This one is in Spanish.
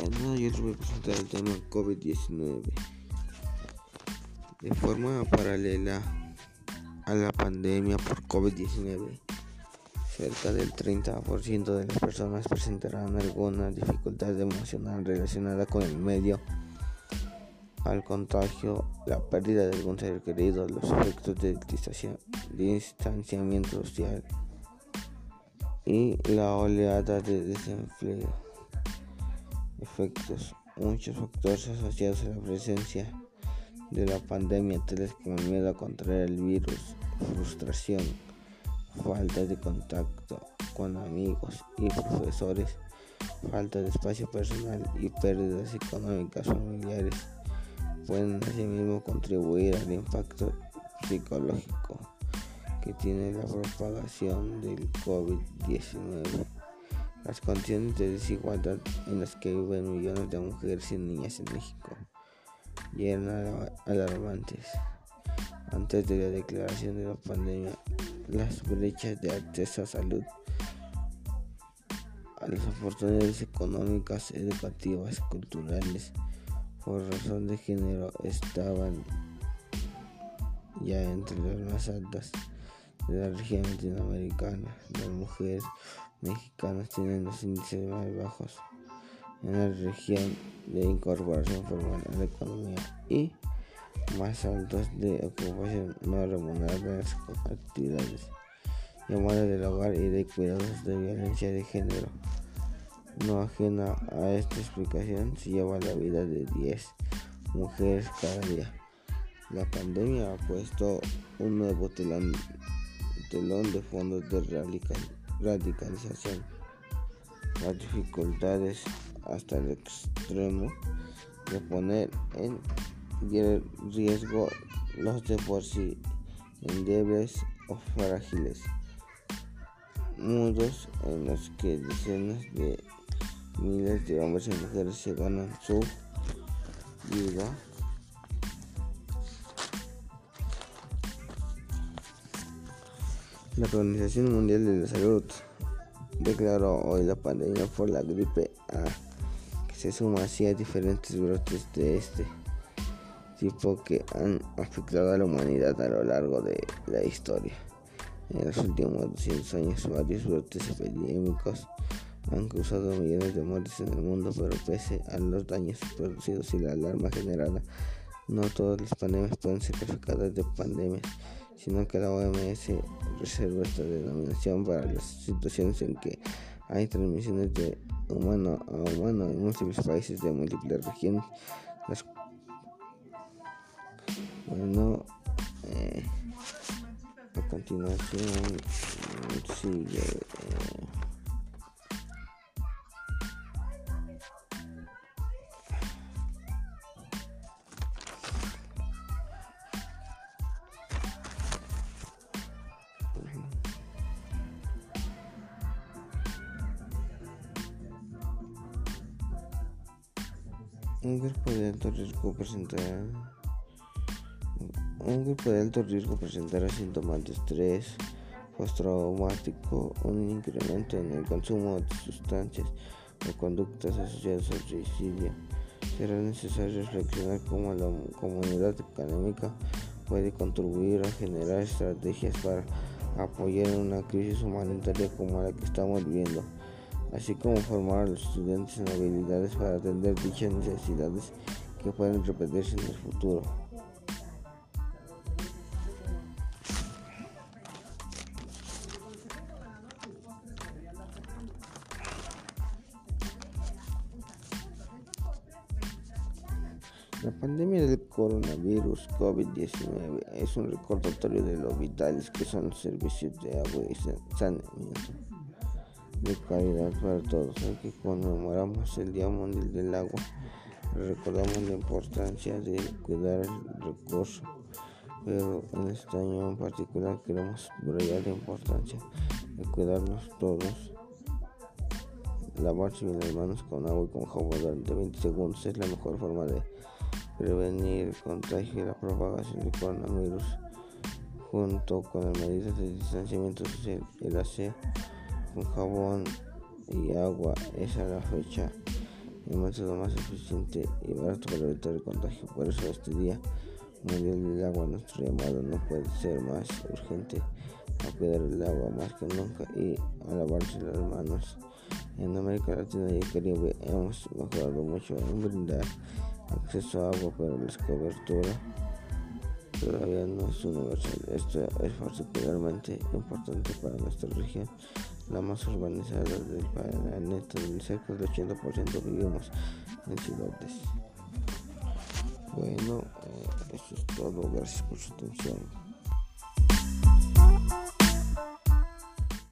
Bueno, yo les voy a presentar el tema COVID-19. De forma paralela a la pandemia por COVID-19, cerca del 30% de las personas presentarán alguna dificultad emocional relacionada con el medio al contagio, la pérdida de algún ser querido, los efectos del distanciamiento social y la oleada de desempleo efectos, muchos factores asociados a la presencia de la pandemia, tales como el miedo a contraer el virus, frustración, falta de contacto con amigos y profesores, falta de espacio personal y pérdidas económicas familiares, pueden asimismo contribuir al impacto psicológico que tiene la propagación del COVID-19. Las condiciones de desigualdad en las que viven millones de mujeres y niñas en México eran alarmantes. Antes de la declaración de la pandemia, las brechas de acceso a salud, a las oportunidades económicas, educativas, culturales, por razón de género, estaban ya entre las más altas de la región latinoamericana. Las mujeres mexicanos tienen los índices más bajos en la región de incorporación formal a la economía y más altos de ocupación no remunerada en las actividades llamadas del hogar y de cuidados de violencia de género. No ajena a esta explicación se lleva la vida de 10 mujeres cada día. La pandemia ha puesto un nuevo telón, telón de fondo de radicalización radicalización, las dificultades hasta el extremo de poner en riesgo los de por sí endebles o frágiles, mundos en los que decenas de miles de hombres y mujeres se ganan su vida La Organización Mundial de la Salud declaró hoy la pandemia por la gripe A, que se suma así a diferentes brotes de este tipo que han afectado a la humanidad a lo largo de la historia. En los últimos 200 años, varios brotes epidémicos han causado millones de muertes en el mundo, pero pese a los daños producidos y la alarma generada, no todas las pandemias pueden ser clasificadas de pandemias sino que la OMS reserva esta denominación para las situaciones en que hay transmisiones de humano a humano en múltiples países de múltiples regiones. Bueno, eh, a continuación sigue. Eh, Un grupo de alto riesgo presentará un grupo de alto riesgo presentará síntomas de estrés postraumático, un incremento en el consumo de sustancias o conductas asociadas al suicidio. Será necesario reflexionar cómo la comunidad académica puede contribuir a generar estrategias para apoyar una crisis humanitaria como la que estamos viviendo así como formar a los estudiantes en habilidades para atender dichas necesidades que pueden repetirse en el futuro. La pandemia del coronavirus COVID-19 es un recordatorio de lo vitales que son los servicios de agua y saneamiento de calidad para todos. Aquí conmemoramos el Día Mundial del Agua, recordamos la importancia de cuidar el recurso, pero en este año en particular queremos subrayar la importancia de cuidarnos todos. Lavarse las manos con agua y con jabón durante 20 segundos es la mejor forma de prevenir el contagio y la propagación del coronavirus junto con las medidas de distanciamiento social y la con jabón y agua. Es la fecha el método más eficiente y barato para evitar el contagio. Por eso este día mundial del agua, nuestro llamado no puede ser más urgente a cuidar el agua más que nunca y a lavarse las manos. En América Latina y el Caribe hemos mejorado mucho en brindar acceso a agua, pero la cobertura todavía no es universal. Esto es particularmente importante para nuestra región, la más urbanizada del planeta, donde cerca del 80% vivimos en ciudades. Bueno, eh, eso es todo. Gracias por su atención.